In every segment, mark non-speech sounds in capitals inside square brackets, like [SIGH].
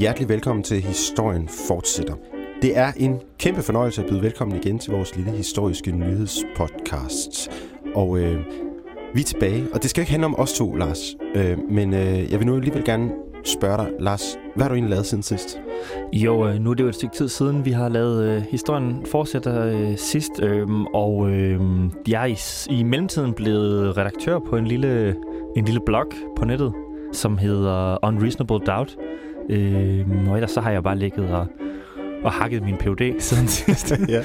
Hjertelig velkommen til Historien Fortsætter. Det er en kæmpe fornøjelse at byde velkommen igen til vores lille historiske nyhedspodcast. Og øh, vi er tilbage, og det skal ikke handle om os to, Lars. Øh, men øh, jeg vil nu alligevel gerne spørge dig, Lars, hvad har du egentlig lavet siden sidst? Jo, øh, nu er det jo et stykke tid siden, vi har lavet øh, historien fortsætter øh, sidst, øh, og øh, jeg er i, i mellemtiden blevet redaktør på en lille, en lille blog på nettet, som hedder Unreasonable Doubt. Øh, og ellers så har jeg bare ligget og, og hakket min PhD [LAUGHS] siden sidst. ja.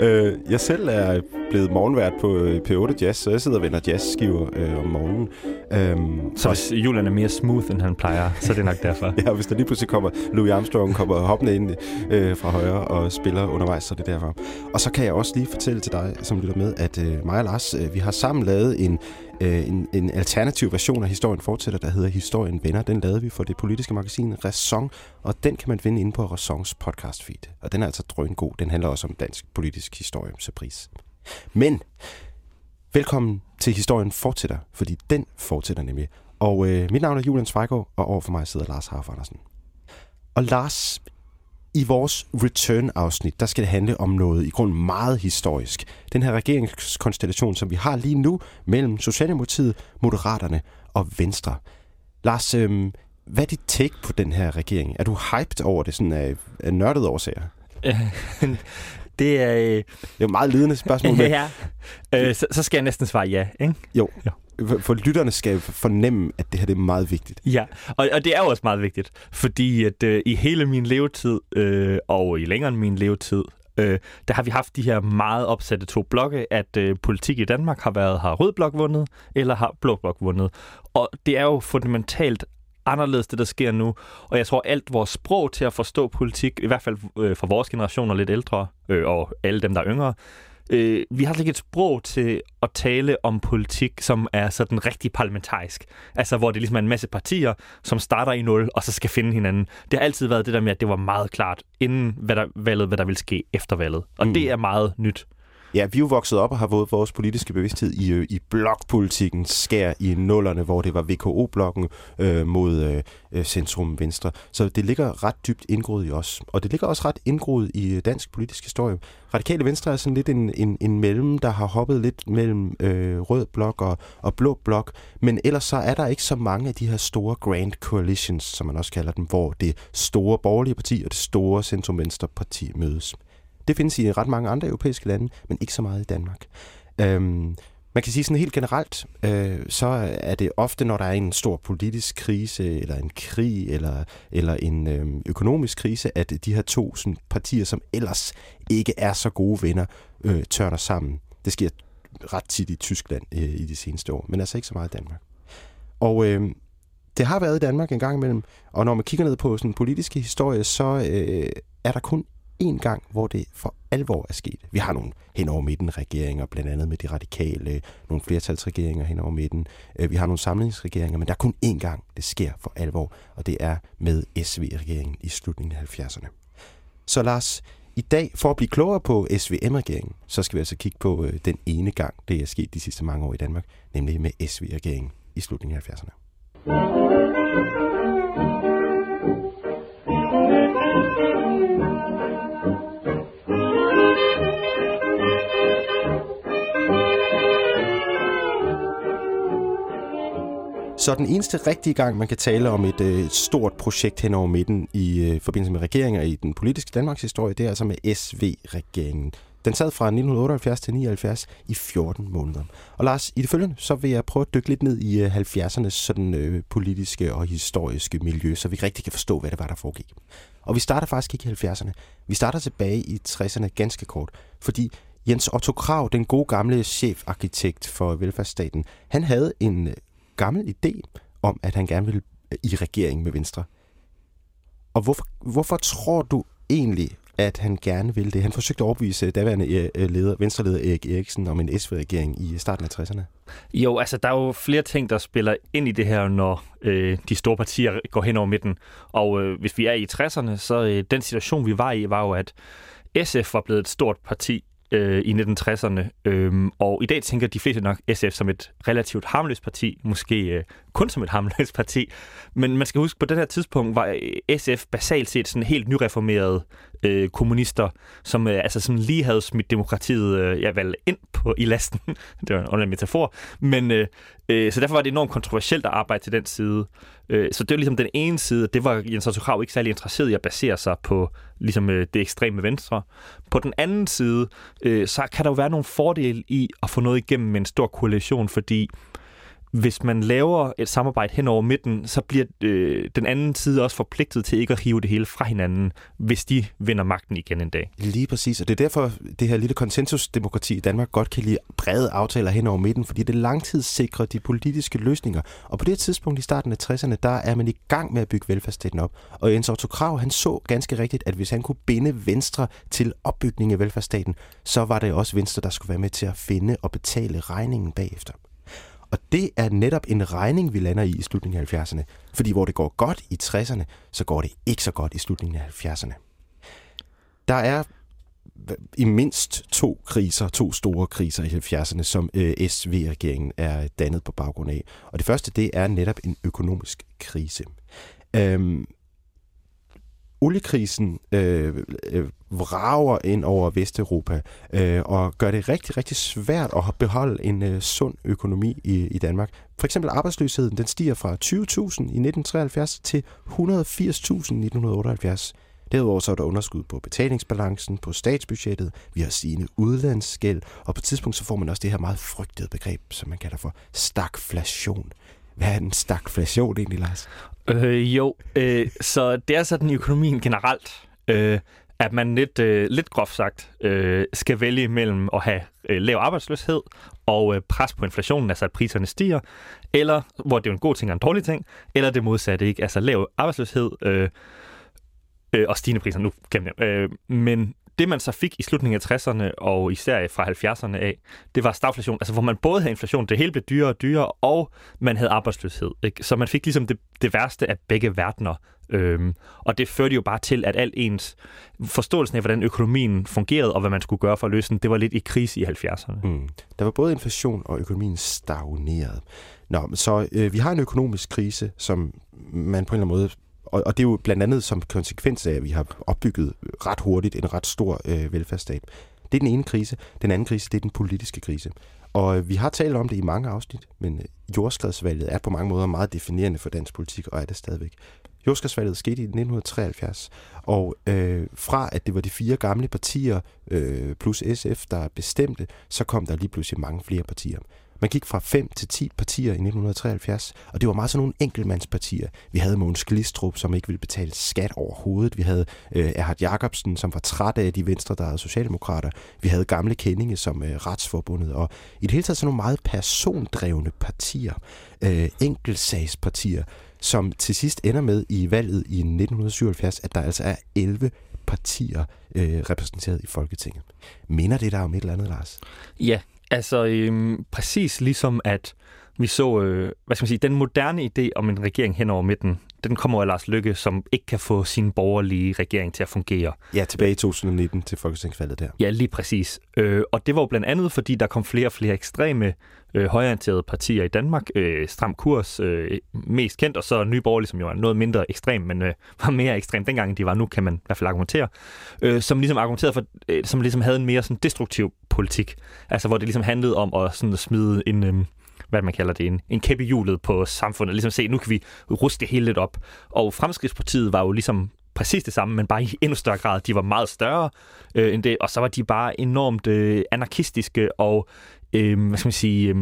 Øh, jeg selv er blevet morgenvært på øh, P8 Jazz, så jeg sidder og vender jazzskiver øh, om morgenen. Øhm, så hvis Julian er mere smooth, end han plejer, så er det nok derfor. [LAUGHS] ja, hvis der lige pludselig kommer Louis Armstrong kommer hoppende ind øh, fra højre og spiller undervejs, så er det derfor. Og så kan jeg også lige fortælle til dig, som lytter med, at øh, mig og Lars, øh, vi har sammen lavet en øh, en, en alternativ version af Historien Fortsætter, der hedder Historien Venner. Den lavede vi for det politiske magasin Ræson, og den kan man finde inde på Ræsons podcast feed. Og den er altså drøn god. Den handler også om dansk politisk historie, så pris. Men velkommen til Historien Fortsætter, fordi den fortsætter nemlig. Og øh, mit navn er Julian Zweigård, og overfor mig sidder Lars Harf Andersen. Og Lars, i vores return-afsnit, der skal det handle om noget i grund meget historisk. Den her regeringskonstellation, som vi har lige nu mellem Socialdemokratiet, Moderaterne og Venstre. Lars, øh, hvad er dit take på den her regering? Er du hyped over det sådan af, af nørdede årsager? [LAUGHS] det er... Øh... Det er meget ledende spørgsmål. [LAUGHS] Men... ja, øh, så, så skal jeg næsten svare ja, ikke? Jo. jo for lytterne skal fornemme, at det her det er meget vigtigt. Ja, og, og det er jo også meget vigtigt, fordi at øh, i hele min levetid, øh, og i længere end min levetid, øh, der har vi haft de her meget opsatte to blokke, at øh, politik i Danmark har været, har rød blok vundet, eller har blå blok vundet. Og det er jo fundamentalt anderledes, det der sker nu. Og jeg tror, alt vores sprog til at forstå politik, i hvert fald øh, for vores generation og lidt ældre, øh, og alle dem, der er yngre, øh, vi har ikke et sprog til at tale om politik, som er sådan rigtig parlamentarisk. Altså, hvor det ligesom er en masse partier, som starter i nul, og så skal finde hinanden. Det har altid været det der med, at det var meget klart inden hvad der, valget, hvad der ville ske efter valget. Og mm. det er meget nyt. Ja, vi er jo vokset op og har fået vores politiske bevidsthed i, øh, i blokpolitikken skær i nullerne, hvor det var VKO-blokken øh, mod øh, øh, centrum venstre. Så det ligger ret dybt indgroet i os. Og det ligger også ret indgroet i øh, dansk politisk historie. Radikale Venstre er sådan lidt en, en, en mellem, der har hoppet lidt mellem øh, rød blok og, og blå blok. Men ellers så er der ikke så mange af de her store grand coalitions, som man også kalder dem, hvor det store borgerlige parti og det store centrum-venstre parti mødes. Det findes i ret mange andre europæiske lande, men ikke så meget i Danmark. Øhm, man kan sige sådan helt generelt, øh, så er det ofte, når der er en stor politisk krise, eller en krig, eller, eller en øh, økonomisk krise, at de her to sådan, partier, som ellers ikke er så gode venner, øh, tørner sammen. Det sker ret tit i Tyskland øh, i de seneste år, men altså ikke så meget i Danmark. Og øh, det har været i Danmark en gang imellem, og når man kigger ned på sådan politiske historie, så øh, er der kun én gang, hvor det for alvor er sket. Vi har nogle hen over midten regeringer, blandt andet med de radikale, nogle flertalsregeringer hen over midten. Øh, vi har nogle samlingsregeringer, men der er kun én gang, det sker for alvor, og det er med SV-regeringen i slutningen af 70'erne. Så Lars, i dag, for at blive klogere på SVM-regeringen, så skal vi altså kigge på øh, den ene gang, det er sket de sidste mange år i Danmark, nemlig med SV-regeringen i slutningen af 70'erne. Så den eneste rigtige gang, man kan tale om et øh, stort projekt hen over midten i øh, forbindelse med regeringer i den politiske Danmarks historie, det er altså med SV-regeringen. Den sad fra 1978 til 79 i 14 måneder. Og Lars, i det følgende, så vil jeg prøve at dykke lidt ned i øh, 70'ernes sådan, øh, politiske og historiske miljø, så vi rigtig kan forstå, hvad det var, der foregik. Og vi starter faktisk ikke i 70'erne. Vi starter tilbage i 60'erne ganske kort, fordi Jens Otto Krav, den gode gamle chefarkitekt for velfærdsstaten, han havde en øh, gammel idé om, at han gerne vil øh, i regering med Venstre. Og hvorfor, hvorfor tror du egentlig, at han gerne vil det? Han forsøgte at overbevise øh, daværende øh, leder, venstreleder Erik Eriksen om en SV-regering i starten af 60'erne. Jo, altså der er jo flere ting, der spiller ind i det her, når øh, de store partier går hen over midten. Og øh, hvis vi er i 60'erne, så øh, den situation, vi var i, var jo, at SF var blevet et stort parti øh, i 1960'erne. Øhm, og i dag tænker de fleste nok SF som et relativt harmløst parti, måske øh, kun som et harmløst parti. Men man skal huske, på det her tidspunkt var SF basalt set sådan helt nyreformeret øh, kommunister, som øh, altså sådan lige havde smidt demokratiet øh, ja, vel ind på i lasten. [LAUGHS] det var en underlig metafor. Men, øh, øh, så derfor var det enormt kontroversielt at arbejde til den side. Øh, så det var ligesom den ene side, det var Jens Otto Krav ikke særlig interesseret i at basere sig på ligesom, øh, det ekstreme venstre. På den anden side, øh, så kan der jo være nogle fordele i at få noget igennem med en stor koalition, fordi hvis man laver et samarbejde hen over midten, så bliver øh, den anden side også forpligtet til ikke at hive det hele fra hinanden, hvis de vinder magten igen en dag. Lige præcis, og det er derfor, det her lille konsensusdemokrati i Danmark godt kan lide brede aftaler hen over midten, fordi det langtidssikrer de politiske løsninger. Og på det tidspunkt i starten af 60'erne, der er man i gang med at bygge velfærdsstaten op. Og Jens Otto Krav, han så ganske rigtigt, at hvis han kunne binde Venstre til opbygning af velfærdsstaten, så var det også Venstre, der skulle være med til at finde og betale regningen bagefter. Og det er netop en regning, vi lander i i slutningen af 70'erne. Fordi hvor det går godt i 60'erne, så går det ikke så godt i slutningen af 70'erne. Der er i mindst to kriser, to store kriser i 70'erne, som øh, SV-regeringen er dannet på baggrund af. Og det første, det er netop en økonomisk krise. Øhm, oliekrisen øh, øh, vrager ind over Vesteuropa øh, og gør det rigtig, rigtig svært at beholde en øh, sund økonomi i, i Danmark. For eksempel arbejdsløsheden, den stiger fra 20.000 i 1973 til 180.000 i 1978. Derudover så er der underskud på betalingsbalancen, på statsbudgettet, vi har stigende udlandsgæld, og på et tidspunkt så får man også det her meget frygtede begreb, som man kalder for stagflation. Hvad er en stagflation egentlig, Lars? Øh, jo, øh, så det er sådan i økonomien generelt, øh, at man lidt, øh, lidt groft sagt øh, skal vælge mellem at have øh, lav arbejdsløshed og øh, pres på inflationen, altså at priserne stiger, eller, hvor det er en god ting og en dårlig ting, eller det modsatte, ikke? altså lav arbejdsløshed øh, øh, og stigende priser, nu kan jeg, øh, men det, man så fik i slutningen af 60'erne og især fra 70'erne af, det var stagflation, altså hvor man både havde inflation, det hele blev dyrere og dyrere, og man havde arbejdsløshed. Ikke? Så man fik ligesom det, det værste af begge verdener. Øhm, og det førte jo bare til, at alt ens forståelsen af, hvordan økonomien fungerede, og hvad man skulle gøre for at løse den, det var lidt i krise i 70'erne. Mm. Der var både inflation og økonomien stagneret. Nå, så øh, vi har en økonomisk krise, som man på en eller anden måde og, og det er jo blandt andet som konsekvens af, at vi har opbygget ret hurtigt en ret stor øh, velfærdsstat. Det er den ene krise. Den anden krise, det er den politiske krise. Og øh, vi har talt om det i mange afsnit, men øh, jordskredsvalget er på mange måder meget definerende for dansk politik, og er det stadigvæk. Jordskredsvalget skete i 1973, og øh, fra at det var de fire gamle partier øh, plus SF, der bestemte, så kom der lige pludselig mange flere partier. Man gik fra 5 til 10 partier i 1973, og det var meget sådan nogle enkeltmandspartier. Vi havde Mogens Glistrup, som ikke ville betale skat overhovedet. Vi havde øh, Erhard Jacobsen, som var træt af de venstre, der havde socialdemokrater. Vi havde gamle kendinge som øh, Retsforbundet, og i det hele taget sådan nogle meget persondrevne partier, øh, enkeltsagspartier, som til sidst ender med i valget i 1977, at der altså er 11 partier øh, repræsenteret i Folketinget. Minder det der om et eller andet, Lars? Ja, Altså, øhm, præcis ligesom at vi så, øh, hvad skal man sige, den moderne idé om en regering hen over midten, den kommer af Lars Lykke, som ikke kan få sin borgerlige regering til at fungere. Ja, tilbage i 2019 til folketingsvalget der. Ja, lige præcis. Øh, og det var jo blandt andet, fordi der kom flere og flere ekstreme øh, højorienterede partier i Danmark. Øh, Stram Kurs, øh, mest kendt, og så Nye Borgerlige, som jo er noget mindre ekstrem, men øh, var mere ekstrem dengang, de var nu, kan man i hvert fald argumentere. Øh, som ligesom argumenterede for, øh, som ligesom havde en mere sådan destruktiv politik. Altså, hvor det ligesom handlede om at, sådan, at smide en... Øh, hvad man kalder det, en, en kæppe hjulet på samfundet. Ligesom se, nu kan vi ruste det hele lidt op. Og Fremskridtspartiet var jo ligesom præcis det samme, men bare i endnu større grad. De var meget større øh, end det, og så var de bare enormt øh, anarkistiske og, øh, hvad skal man sige, øh,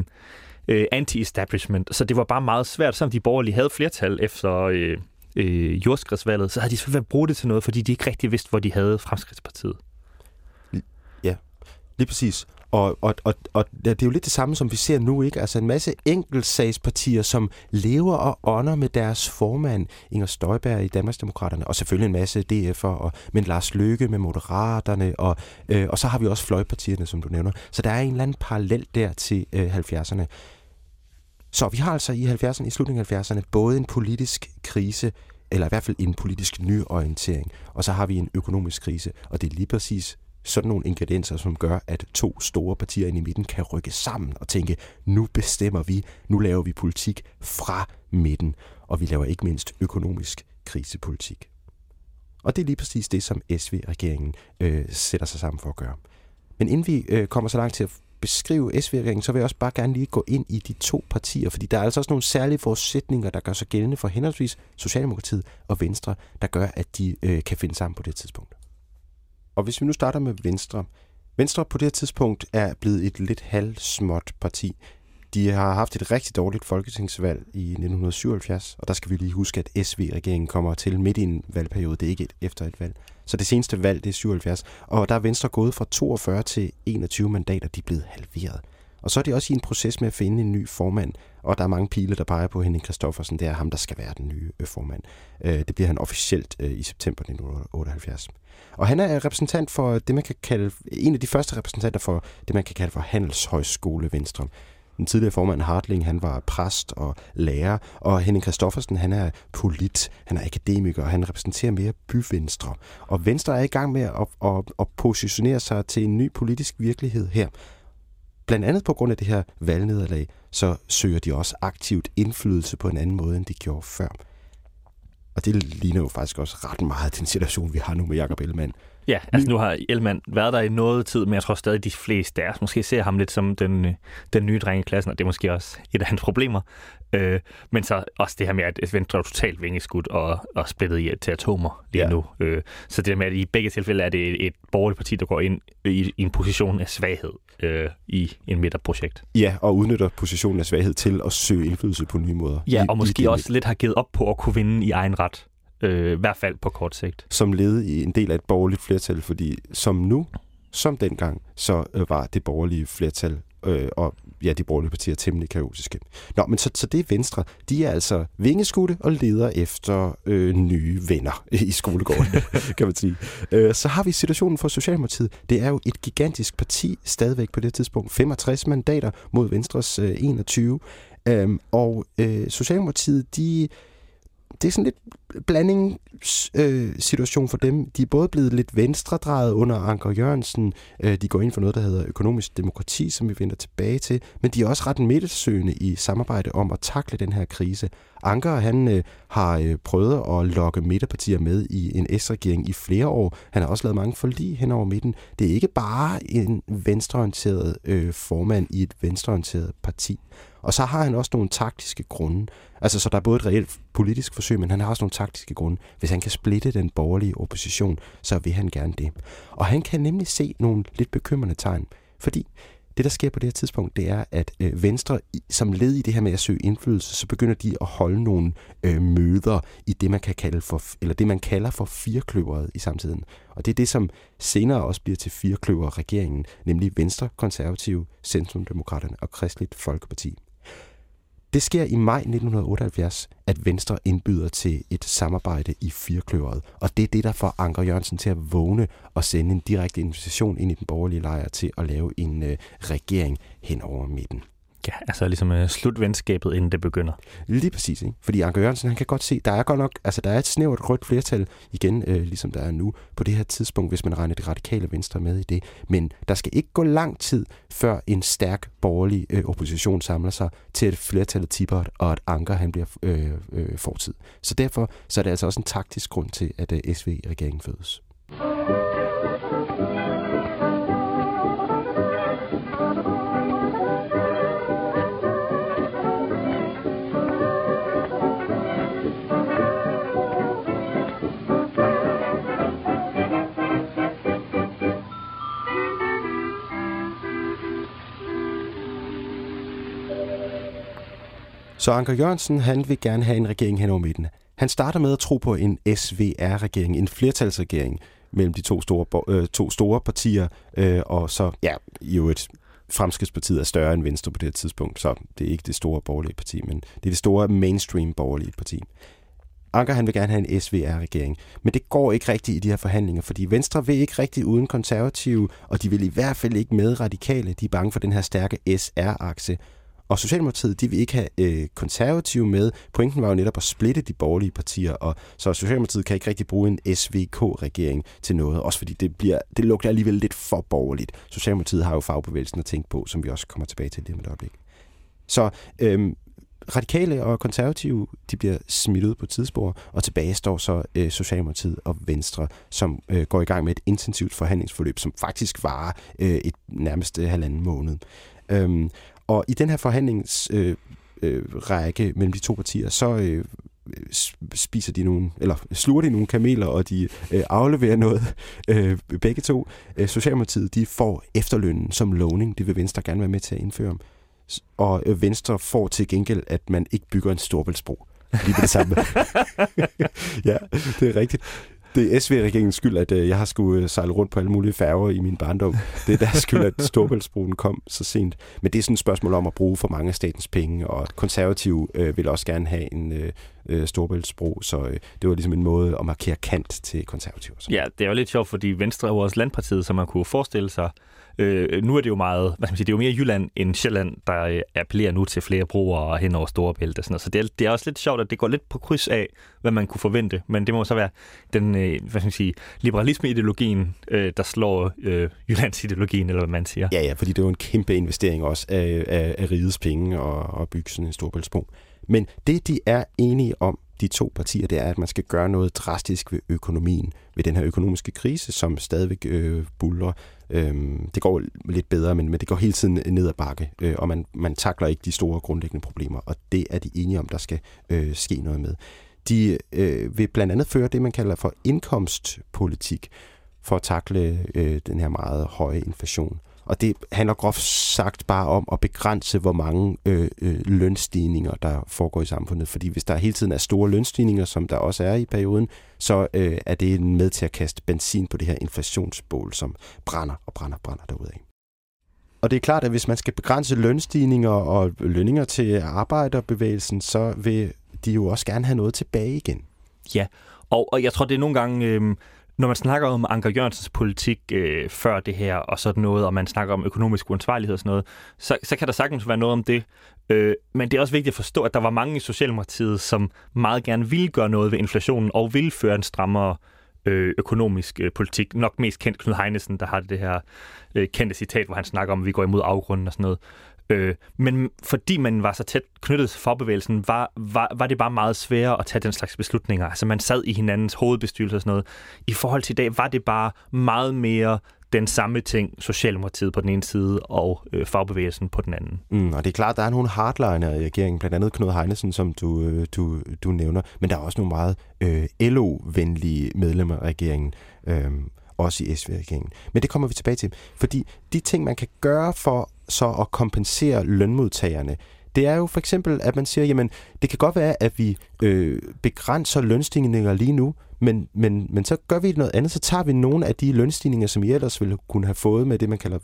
øh, anti-establishment. Så det var bare meget svært, selvom de borgerlige havde flertal efter øh, øh, jordskredsvalget, så havde de svært at bruge det til noget, fordi de ikke rigtig vidste, hvor de havde Fremskridtspartiet. Ja, lige præcis. Og, og, og, og det er jo lidt det samme, som vi ser nu, ikke? Altså en masse enkeltsagspartier, som lever og ånder med deres formand, Inger Støjberg i Danmarksdemokraterne, og selvfølgelig en masse DF'er, og, men Lars Løkke med Moderaterne, og, øh, og så har vi også fløjpartierne, som du nævner. Så der er en eller anden parallel der til øh, 70'erne. Så vi har altså i 70'erne, i slutningen af 70'erne, både en politisk krise, eller i hvert fald en politisk nyorientering, og så har vi en økonomisk krise, og det er lige præcis sådan nogle ingredienser, som gør, at to store partier ind i midten kan rykke sammen og tænke, nu bestemmer vi, nu laver vi politik fra midten, og vi laver ikke mindst økonomisk krisepolitik. Og det er lige præcis det, som SV-regeringen øh, sætter sig sammen for at gøre. Men inden vi øh, kommer så langt til at beskrive SV-regeringen, så vil jeg også bare gerne lige gå ind i de to partier, fordi der er altså også nogle særlige forudsætninger, der gør sig gældende for henholdsvis Socialdemokratiet og Venstre, der gør, at de øh, kan finde sammen på det tidspunkt. Og hvis vi nu starter med Venstre. Venstre på det her tidspunkt er blevet et lidt halvsmåt parti. De har haft et rigtig dårligt folketingsvalg i 1977, og der skal vi lige huske, at SV-regeringen kommer til midt i en valgperiode. Det er ikke et efter et valg. Så det seneste valg, det er 77. Og der er Venstre gået fra 42 til 21 mandater. De er blevet halveret. Og så er de også i en proces med at finde en ny formand. Og der er mange pile, der peger på Henning Kristoffersen. Det er ham, der skal være den nye øh, formand. Øh, det bliver han officielt øh, i september 1978. Og han er repræsentant for det, man kan kalde, en af de første repræsentanter for det, man kan kalde for Handelshøjskole Venstre. Den tidligere formand Hartling, han var præst og lærer, og Henning Kristoffersen, han er polit, han er akademiker, og han repræsenterer mere byvenstre. Og Venstre er i gang med at, at, at positionere sig til en ny politisk virkelighed her. Blandt andet på grund af det her valgnederlag, så søger de også aktivt indflydelse på en anden måde, end de gjorde før. Og det ligner jo faktisk også ret meget den situation, vi har nu med Jacob Ellemann. Ja, altså nu har Ellemann været der i noget tid, men jeg tror stadig, at de fleste af os måske ser ham lidt som den, øh, den nye dreng i klassen, og det er måske også et af hans problemer. Øh, men så også det her med, at Venstre er totalt vingeskudt og, og splittet i, til atomer lige ja. nu. Øh, så det der med, at i begge tilfælde er det et, et borgerligt parti, der går ind i, i en position af svaghed øh, i en midterprojekt. Ja, og udnytter positionen af svaghed til at søge indflydelse på nye måder. Ja, i, og måske også lidt har givet op på at kunne vinde i egen ret. Øh, I hvert fald på kort sigt. Som led i en del af et borgerligt flertal, fordi som nu, som dengang, så øh, var det borgerlige flertal øh, og ja, de borgerlige partier temmelig kaotiske. Nå, men så, så det er Venstre. De er altså vingeskudte og leder efter øh, nye venner i skolegården, [LAUGHS] kan man sige. Øh, så har vi situationen for Socialdemokratiet. Det er jo et gigantisk parti stadigvæk på det tidspunkt. 65 mandater mod Venstres øh, 21. Øhm, og øh, Socialdemokratiet, de det er sådan lidt blandingssituation øh, situation for dem. De er både blevet lidt venstredrejet under Anker Jørgensen. Øh, de går ind for noget, der hedder økonomisk demokrati, som vi vender tilbage til. Men de er også ret midtelsøgende i samarbejde om at takle den her krise. Anker han øh, har øh, prøvet at lokke midterpartier med i en S-regering i flere år. Han har også lavet mange forlig hen over midten. Det er ikke bare en venstreorienteret øh, formand i et venstreorienteret parti. Og så har han også nogle taktiske grunde. Altså, så der er både et reelt politisk forsøg, men han har også nogle taktiske grunde. Hvis han kan splitte den borgerlige opposition, så vil han gerne det. Og han kan nemlig se nogle lidt bekymrende tegn. Fordi det, der sker på det her tidspunkt, det er, at øh, Venstre, som led i det her med at søge indflydelse, så begynder de at holde nogle øh, møder i det, man kan kalde for, eller det, man kalder for firekløveret i samtiden. Og det er det, som senere også bliver til firekløver regeringen, nemlig Venstre, Konservative, Centrumdemokraterne og Kristeligt Folkeparti. Det sker i maj 1978, at Venstre indbyder til et samarbejde i Firkløveret. Og det er det, der får Anker Jørgensen til at vågne og sende en direkte invitation ind i den borgerlige lejr til at lave en øh, regering hen over midten. Ja, altså ligesom uh, slutvenskabet, inden det begynder. Lige præcis, ikke? Fordi Anker Jørgensen, han kan godt se, der er godt nok, altså der er et snævert rødt flertal igen, øh, ligesom der er nu, på det her tidspunkt, hvis man regner det radikale venstre med i det. Men der skal ikke gå lang tid, før en stærk borgerlig øh, opposition samler sig til et flertal af Tibert, og at Anker han bliver øh, øh, fortid. Så derfor så er det altså også en taktisk grund til, at øh, SV-regeringen fødes. Så Anker Jørgensen, han vil gerne have en regering hen over midten. Han starter med at tro på en SVR-regering, en flertalsregering mellem de to store, øh, to store partier, øh, og så, ja, jo et Fremskridspartiet er større end Venstre på det her tidspunkt, så det er ikke det store borgerlige parti, men det er det store mainstream borgerlige parti. Anker han vil gerne have en SVR-regering, men det går ikke rigtigt i de her forhandlinger, fordi Venstre vil ikke rigtig uden konservative, og de vil i hvert fald ikke med radikale. De er bange for den her stærke SR-akse. Og Socialdemokratiet, de vil ikke have øh, konservative med. Pointen var jo netop at splitte de borgerlige partier, og så Socialdemokratiet kan ikke rigtig bruge en SVK-regering til noget, også fordi det, bliver, det lugter alligevel lidt for borgerligt. Socialdemokratiet har jo fagbevægelsen at tænke på, som vi også kommer tilbage til lige om et øjeblik. Så øhm, radikale og konservative, de bliver smidt ud på tidsspor, og tilbage står så øh, Socialdemokratiet og Venstre, som øh, går i gang med et intensivt forhandlingsforløb, som faktisk varer øh, et nærmest øh, halvanden måned. Øhm, og i den her forhandlingsrække øh, øh, mellem de to partier, så øh, spiser de nogle, eller sluger de nogle kameler, og de øh, afleverer noget. Øh, begge to. Øh, Socialdemokratiet, de får efterlønnen som lovning. Det vil Venstre gerne være med til at indføre. Og øh, Venstre får til gengæld, at man ikke bygger en storbæltsbro. Lige det samme. [LAUGHS] ja, det er rigtigt det er SV-regeringens skyld, at øh, jeg har skulle øh, sejle rundt på alle mulige færger i min barndom. Det er deres skyld, at Storbæltsbroen kom så sent. Men det er sådan et spørgsmål om at bruge for mange af statens penge, og konservative øh, vil også gerne have en øh, øh Storbæltsbro, så øh, det var ligesom en måde at markere kant til konservative. Ja, det er jo lidt sjovt, fordi Venstre er jo også landpartiet, som man kunne forestille sig, Øh, nu er det jo meget, hvad skal man sige, det er jo mere Jylland end Sjælland, der øh, appellerer nu til flere brugere hen over Storebælt og sådan noget. Så det er, det er også lidt sjovt, at det går lidt på kryds af, hvad man kunne forvente. Men det må så være den, øh, hvad skal man sige, liberalisme-ideologien, øh, der slår øh, Jyllands-ideologien, eller hvad man siger. Ja, ja, fordi det er jo en kæmpe investering også af, af, af rigets penge og, og bygge sådan en Storebæltsbro. Men det, de er enige om, de to partier, det er, at man skal gøre noget drastisk ved økonomien, ved den her økonomiske krise, som stadigvæk øh, buller. Øhm, det går lidt bedre, men, men det går hele tiden ned ad bakke, øh, og man, man takler ikke de store grundlæggende problemer, og det er de enige om, der skal øh, ske noget med. De øh, vil blandt andet føre det, man kalder for indkomstpolitik, for at takle øh, den her meget høje inflation. Og det handler groft sagt bare om at begrænse, hvor mange øh, øh, lønstigninger, der foregår i samfundet. Fordi hvis der hele tiden er store lønstigninger, som der også er i perioden, så øh, er det med til at kaste benzin på det her inflationsbål, som brænder og brænder og brænder derudaf. Og det er klart, at hvis man skal begrænse lønstigninger og lønninger til arbejderbevægelsen, så vil de jo også gerne have noget tilbage igen. Ja, og, og jeg tror, det er nogle gange... Øh når man snakker om Anker Jørgensens politik øh, før det her og sådan noget, og man snakker om økonomisk uansvarlighed og sådan noget, så, så kan der sagtens være noget om det. Øh, men det er også vigtigt at forstå, at der var mange i Socialdemokratiet, som meget gerne ville gøre noget ved inflationen og ville føre en strammere øh, økonomisk øh, politik. Nok mest kendt Knud Heinesen, der har det her øh, kendte citat, hvor han snakker om, at vi går imod afgrunden og sådan noget. Øh, men fordi man var så tæt knyttet til forbevægelsen, var, var, var det bare meget sværere at tage den slags beslutninger. Altså man sad i hinandens hovedbestyrelse og sådan noget. I forhold til i dag var det bare meget mere den samme ting, Socialdemokratiet på den ene side og øh, fagbevægelsen på den anden. Mm, og det er klart, der er nogle hardliner i regeringen, blandt andet Knud Heinesen, som du, øh, du, du nævner, men der er også nogle meget øh, LO-venlige medlemmer af regeringen. Øh, også i SV-regeringen. Men det kommer vi tilbage til, fordi de ting, man kan gøre for så at kompensere lønmodtagerne, det er jo for eksempel, at man siger, jamen, det kan godt være, at vi øh, begrænser lønstigninger lige nu, men, men, men så gør vi noget andet, så tager vi nogle af de lønstigninger, som I ellers ville kunne have fået med det, man kalder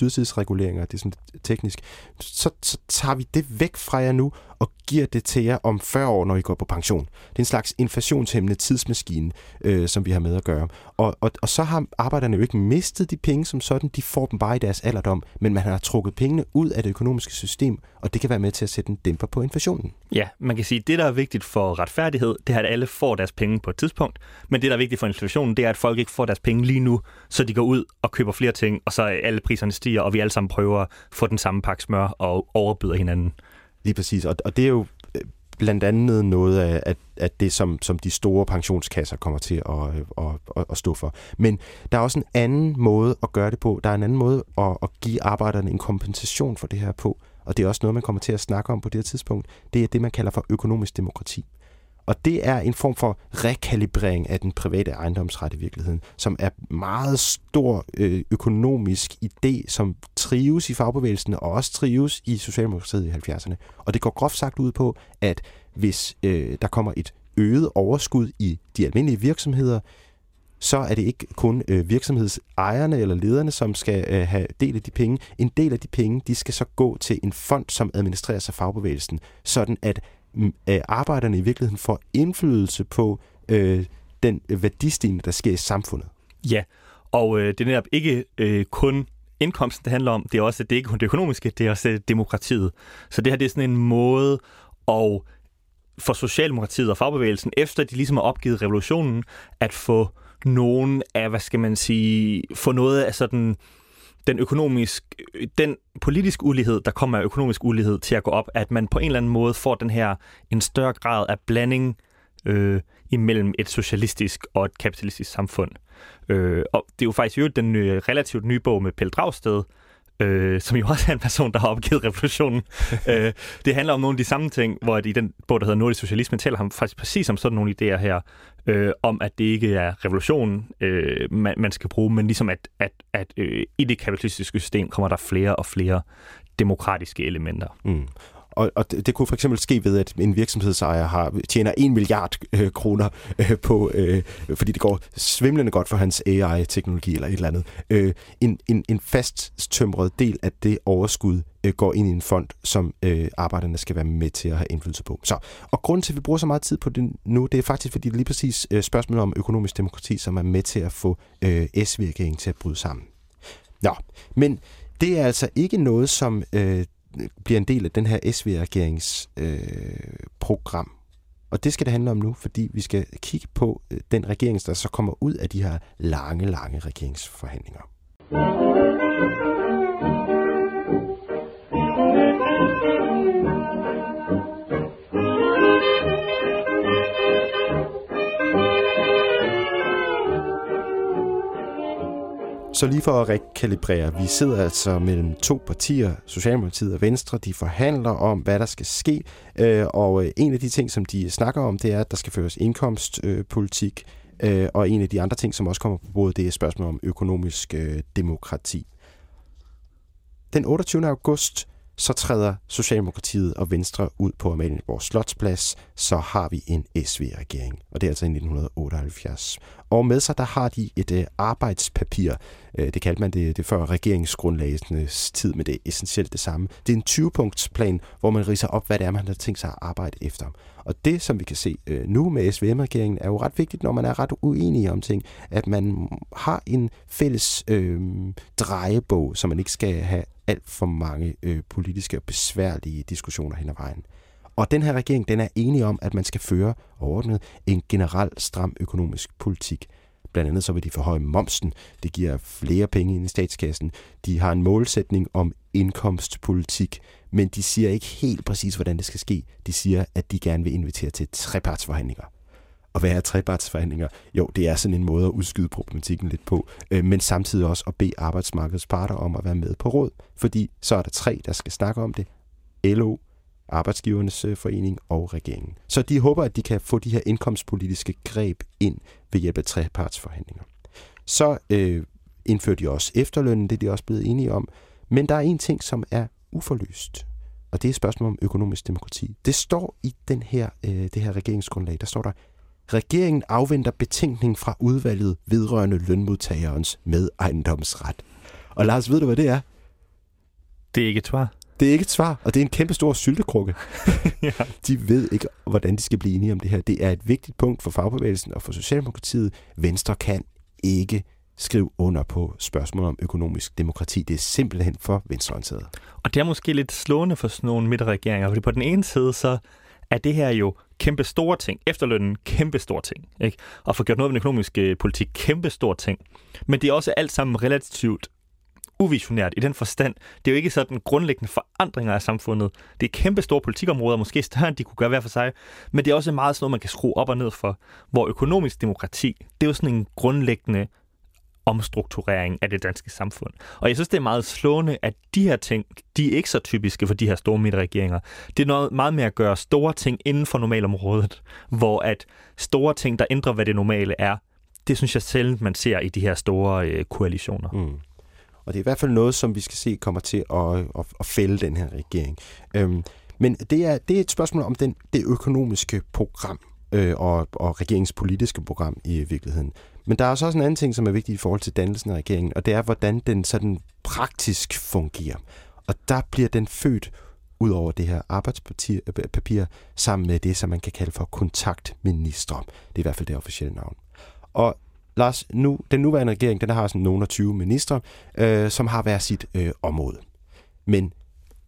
dydtidsreguleringer, det er sådan teknisk, så, så tager vi det væk fra jer nu, og giver det til jer om 40 år, når I går på pension. Det er en slags inflationshæmmende tidsmaskine, øh, som vi har med at gøre. Og, og, og så har arbejderne jo ikke mistet de penge som sådan, de får dem bare i deres alderdom, men man har trukket pengene ud af det økonomiske system, og det kan være med til at sætte en dæmper på inflationen. Ja, man kan sige, at det, der er vigtigt for retfærdighed, det er, at alle får deres penge på et tidspunkt, men det, der er vigtigt for inflationen, det er, at folk ikke får deres penge lige nu, så de går ud og køber flere ting, og så alle priserne stiger, og vi alle sammen prøver at få den samme pakke smør og overbyder hinanden. Lige præcis, og, og det er jo øh, blandt andet noget af, at, at det, som, som de store pensionskasser kommer til at, øh, at, at, at stå for. Men der er også en anden måde at gøre det på. Der er en anden måde at, at give arbejderne en kompensation for det her på. Og det er også noget, man kommer til at snakke om på det her tidspunkt. Det er det, man kalder for økonomisk demokrati. Og det er en form for rekalibrering af den private ejendomsret i virkeligheden, som er meget stor øh, økonomisk idé, som trives i fagbevægelsen og også trives i Socialdemokratiet i 70'erne. Og det går groft sagt ud på, at hvis øh, der kommer et øget overskud i de almindelige virksomheder, så er det ikke kun øh, virksomhedsejerne eller lederne, som skal øh, have del af de penge. En del af de penge, de skal så gå til en fond, som administreres af fagbevægelsen, sådan at øh, arbejderne i virkeligheden får indflydelse på øh, den øh, værdistigning, der sker i samfundet. Ja, og øh, det er netop ikke øh, kun indkomsten, det handler om. Det er også det er ikke kun det økonomiske, det er også øh, demokratiet. Så det her det er sådan en måde at for Socialdemokratiet og fagbevægelsen, efter de ligesom har opgivet revolutionen, at få nogen af, hvad skal man sige, få noget af sådan den økonomisk, den politisk ulighed, der kommer af økonomisk ulighed til at gå op, at man på en eller anden måde får den her en større grad af blanding øh, imellem et socialistisk og et kapitalistisk samfund. Øh, og det er jo faktisk jo den nye, relativt nye bog med Pelle Dragsted, øh, som jo også er en person, der har opgivet revolutionen. [LAUGHS] øh, det handler om nogle af de samme ting, hvor i den bog, der hedder Nordisk Socialisme, taler ham faktisk præcis om sådan nogle idéer her, øh, om at det ikke er revolutionen, øh, man, man skal bruge, men ligesom at, at, at øh, i det kapitalistiske system kommer der flere og flere demokratiske elementer. Mm. Og, og det, det kunne for eksempel ske ved, at en virksomhedsejer har, tjener 1 milliard øh, kroner øh, på, øh, fordi det går svimlende godt for hans AI-teknologi eller et eller andet. Øh, en, en, en fasttømret del af det overskud øh, går ind i en fond, som øh, arbejderne skal være med til at have indflydelse på. Så, og grunden til, at vi bruger så meget tid på det nu, det er faktisk, fordi det er lige præcis øh, spørgsmålet om økonomisk demokrati, som er med til at få øh, S-virkningen til at bryde sammen. Nå, men det er altså ikke noget, som øh, bliver en del af den her SV-regerings øh, program. Og det skal det handle om nu, fordi vi skal kigge på øh, den regering, der så kommer ud af de her lange, lange regeringsforhandlinger. Så lige for at rekalibrere, vi sidder altså mellem to partier, Socialdemokratiet og Venstre, de forhandler om, hvad der skal ske, øh, og øh, en af de ting, som de snakker om, det er, at der skal føres indkomstpolitik, øh, og en af de andre ting, som også kommer på bordet, det er spørgsmålet om økonomisk demokrati. Den 28. august så træder Socialdemokratiet og Venstre ud på Amalienborg Slotsplads, så har vi en SV-regering, og det er altså i 1978. Og med sig, der har de et øh, arbejdspapir. Øh, det kaldte man det, det før regeringsgrundlagenes tid, men det er essentielt det samme. Det er en 20-punktsplan, hvor man riser op, hvad det er, man har tænkt sig at arbejde efter. Og det, som vi kan se øh, nu med SVM-regeringen, er jo ret vigtigt, når man er ret uenig om ting, at man har en fælles øh, drejebog, som man ikke skal have alt for mange øh, politiske og besværlige diskussioner hen ad vejen. Og den her regering, den er enig om, at man skal føre overordnet en generel stram økonomisk politik. Blandt andet så vil de forhøje momsen. Det giver flere penge ind i statskassen. De har en målsætning om indkomstpolitik, men de siger ikke helt præcis, hvordan det skal ske. De siger, at de gerne vil invitere til trepartsforhandlinger. Og hvad er trepartsforhandlinger? Jo, det er sådan en måde at udskyde problematikken lidt på, øh, men samtidig også at bede arbejdsmarkedets parter om at være med på råd, fordi så er der tre, der skal snakke om det. LO, Arbejdsgivernes øh, Forening og regeringen. Så de håber, at de kan få de her indkomstpolitiske greb ind ved hjælp af trepartsforhandlinger. Så øh, indfører de også efterlønnen, det er de også blevet enige om. Men der er en ting, som er uforløst, og det er spørgsmålet om økonomisk demokrati. Det står i den her, øh, det her regeringsgrundlag, der står der, regeringen afventer betænkning fra udvalget vedrørende lønmodtagerens medejendomsret. Og Lars, ved du, hvad det er? Det er ikke et svar. Det er ikke et svar, og det er en kæmpe stor syltekrukke. [LAUGHS] ja. De ved ikke, hvordan de skal blive enige om det her. Det er et vigtigt punkt for fagbevægelsen og for Socialdemokratiet. Venstre kan ikke skrive under på spørgsmål om økonomisk demokrati. Det er simpelthen for venstreorienteret. Og det er måske lidt slående for sådan nogle midterregeringer, fordi på den ene side, så er det her jo kæmpe store ting. Efterlønnen, kæmpe store ting. Ikke? Og få gjort noget med den økonomiske øh, politik, kæmpe store ting. Men det er også alt sammen relativt uvisionært i den forstand. Det er jo ikke sådan grundlæggende forandringer af samfundet. Det er kæmpe store politikområder, måske større end de kunne gøre hver for sig, men det er også meget sådan noget, man kan skrue op og ned for. Hvor økonomisk demokrati, det er jo sådan en grundlæggende omstrukturering af det danske samfund. Og jeg synes, det er meget slående, at de her ting, de er ikke så typiske for de her store midterregeringer. Det er noget meget med at gøre store ting inden for normalområdet, hvor at store ting, der ændrer, hvad det normale er, det synes jeg selv, man ser i de her store øh, koalitioner. Mm. Og det er i hvert fald noget, som vi skal se kommer til at, at, at fælde den her regering. Øhm, men det er, det er et spørgsmål om den, det økonomiske program øh, og, og regeringens politiske program i virkeligheden. Men der er også en anden ting, som er vigtig i forhold til dannelsen af regeringen, og det er, hvordan den sådan praktisk fungerer. Og der bliver den født ud over det her arbejdspapir øh, papir, sammen med det, som man kan kalde for kontaktminister. Det er i hvert fald det officielle navn. Og Lars, nu, den nuværende regering, den har sådan nogle 20 ministre, øh, som har været sit øh, område. Men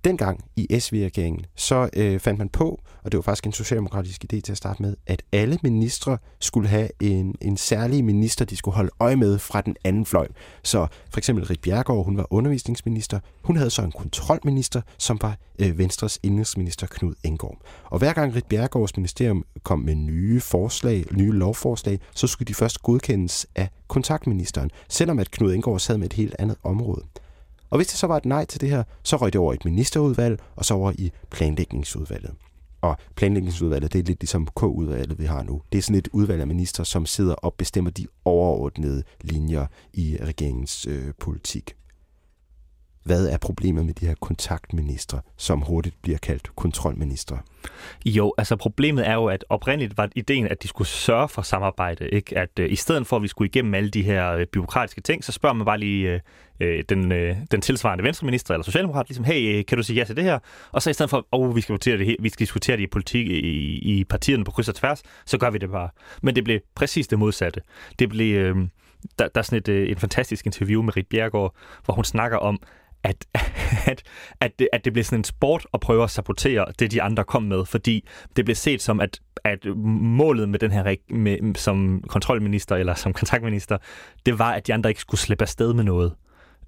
dengang i SV-regeringen, så øh, fandt man på, og det var faktisk en socialdemokratisk idé til at starte med, at alle ministre skulle have en, en særlig minister, de skulle holde øje med fra den anden fløj. Så for eksempel Rit Bjergård, hun var undervisningsminister. Hun havde så en kontrolminister, som var øh, Venstres indrigsminister Knud Engård. Og hver gang Rit Bjergårds ministerium kom med nye forslag, nye lovforslag, så skulle de først godkendes af kontaktministeren, selvom at Knud Engård sad med et helt andet område. Og hvis det så var et nej til det her, så røg det over i et ministerudvalg, og så over i planlægningsudvalget. Og planlægningsudvalget, det er lidt ligesom K-udvalget, vi har nu. Det er sådan et udvalg af minister, som sidder og bestemmer de overordnede linjer i regeringens øh, politik. Hvad er problemet med de her kontaktministre, som hurtigt bliver kaldt kontrolministre? Jo, altså problemet er jo, at oprindeligt var ideen, at de skulle sørge for samarbejde. Ikke? At øh, i stedet for, at vi skulle igennem alle de her øh, byråkratiske ting, så spørger man bare lige øh, øh, den, øh, den tilsvarende venstreminister eller socialdemokrat, ligesom, hey, øh, kan du sige ja til det her? Og så i stedet for, oh, vi skal diskutere det, vi skal diskutere det i politik i, i partierne på kryds og tværs, så gør vi det bare. Men det blev præcis det modsatte. Det blev... Øh, der, der er sådan et, øh, et fantastisk interview med Rit Bjergård, hvor hun snakker om, at, at, at, det, at det blev sådan en sport at prøve at sabotere det, de andre kom med, fordi det blev set som, at, at målet med den her med, som kontrolminister eller som kontaktminister, det var, at de andre ikke skulle slippe afsted med noget.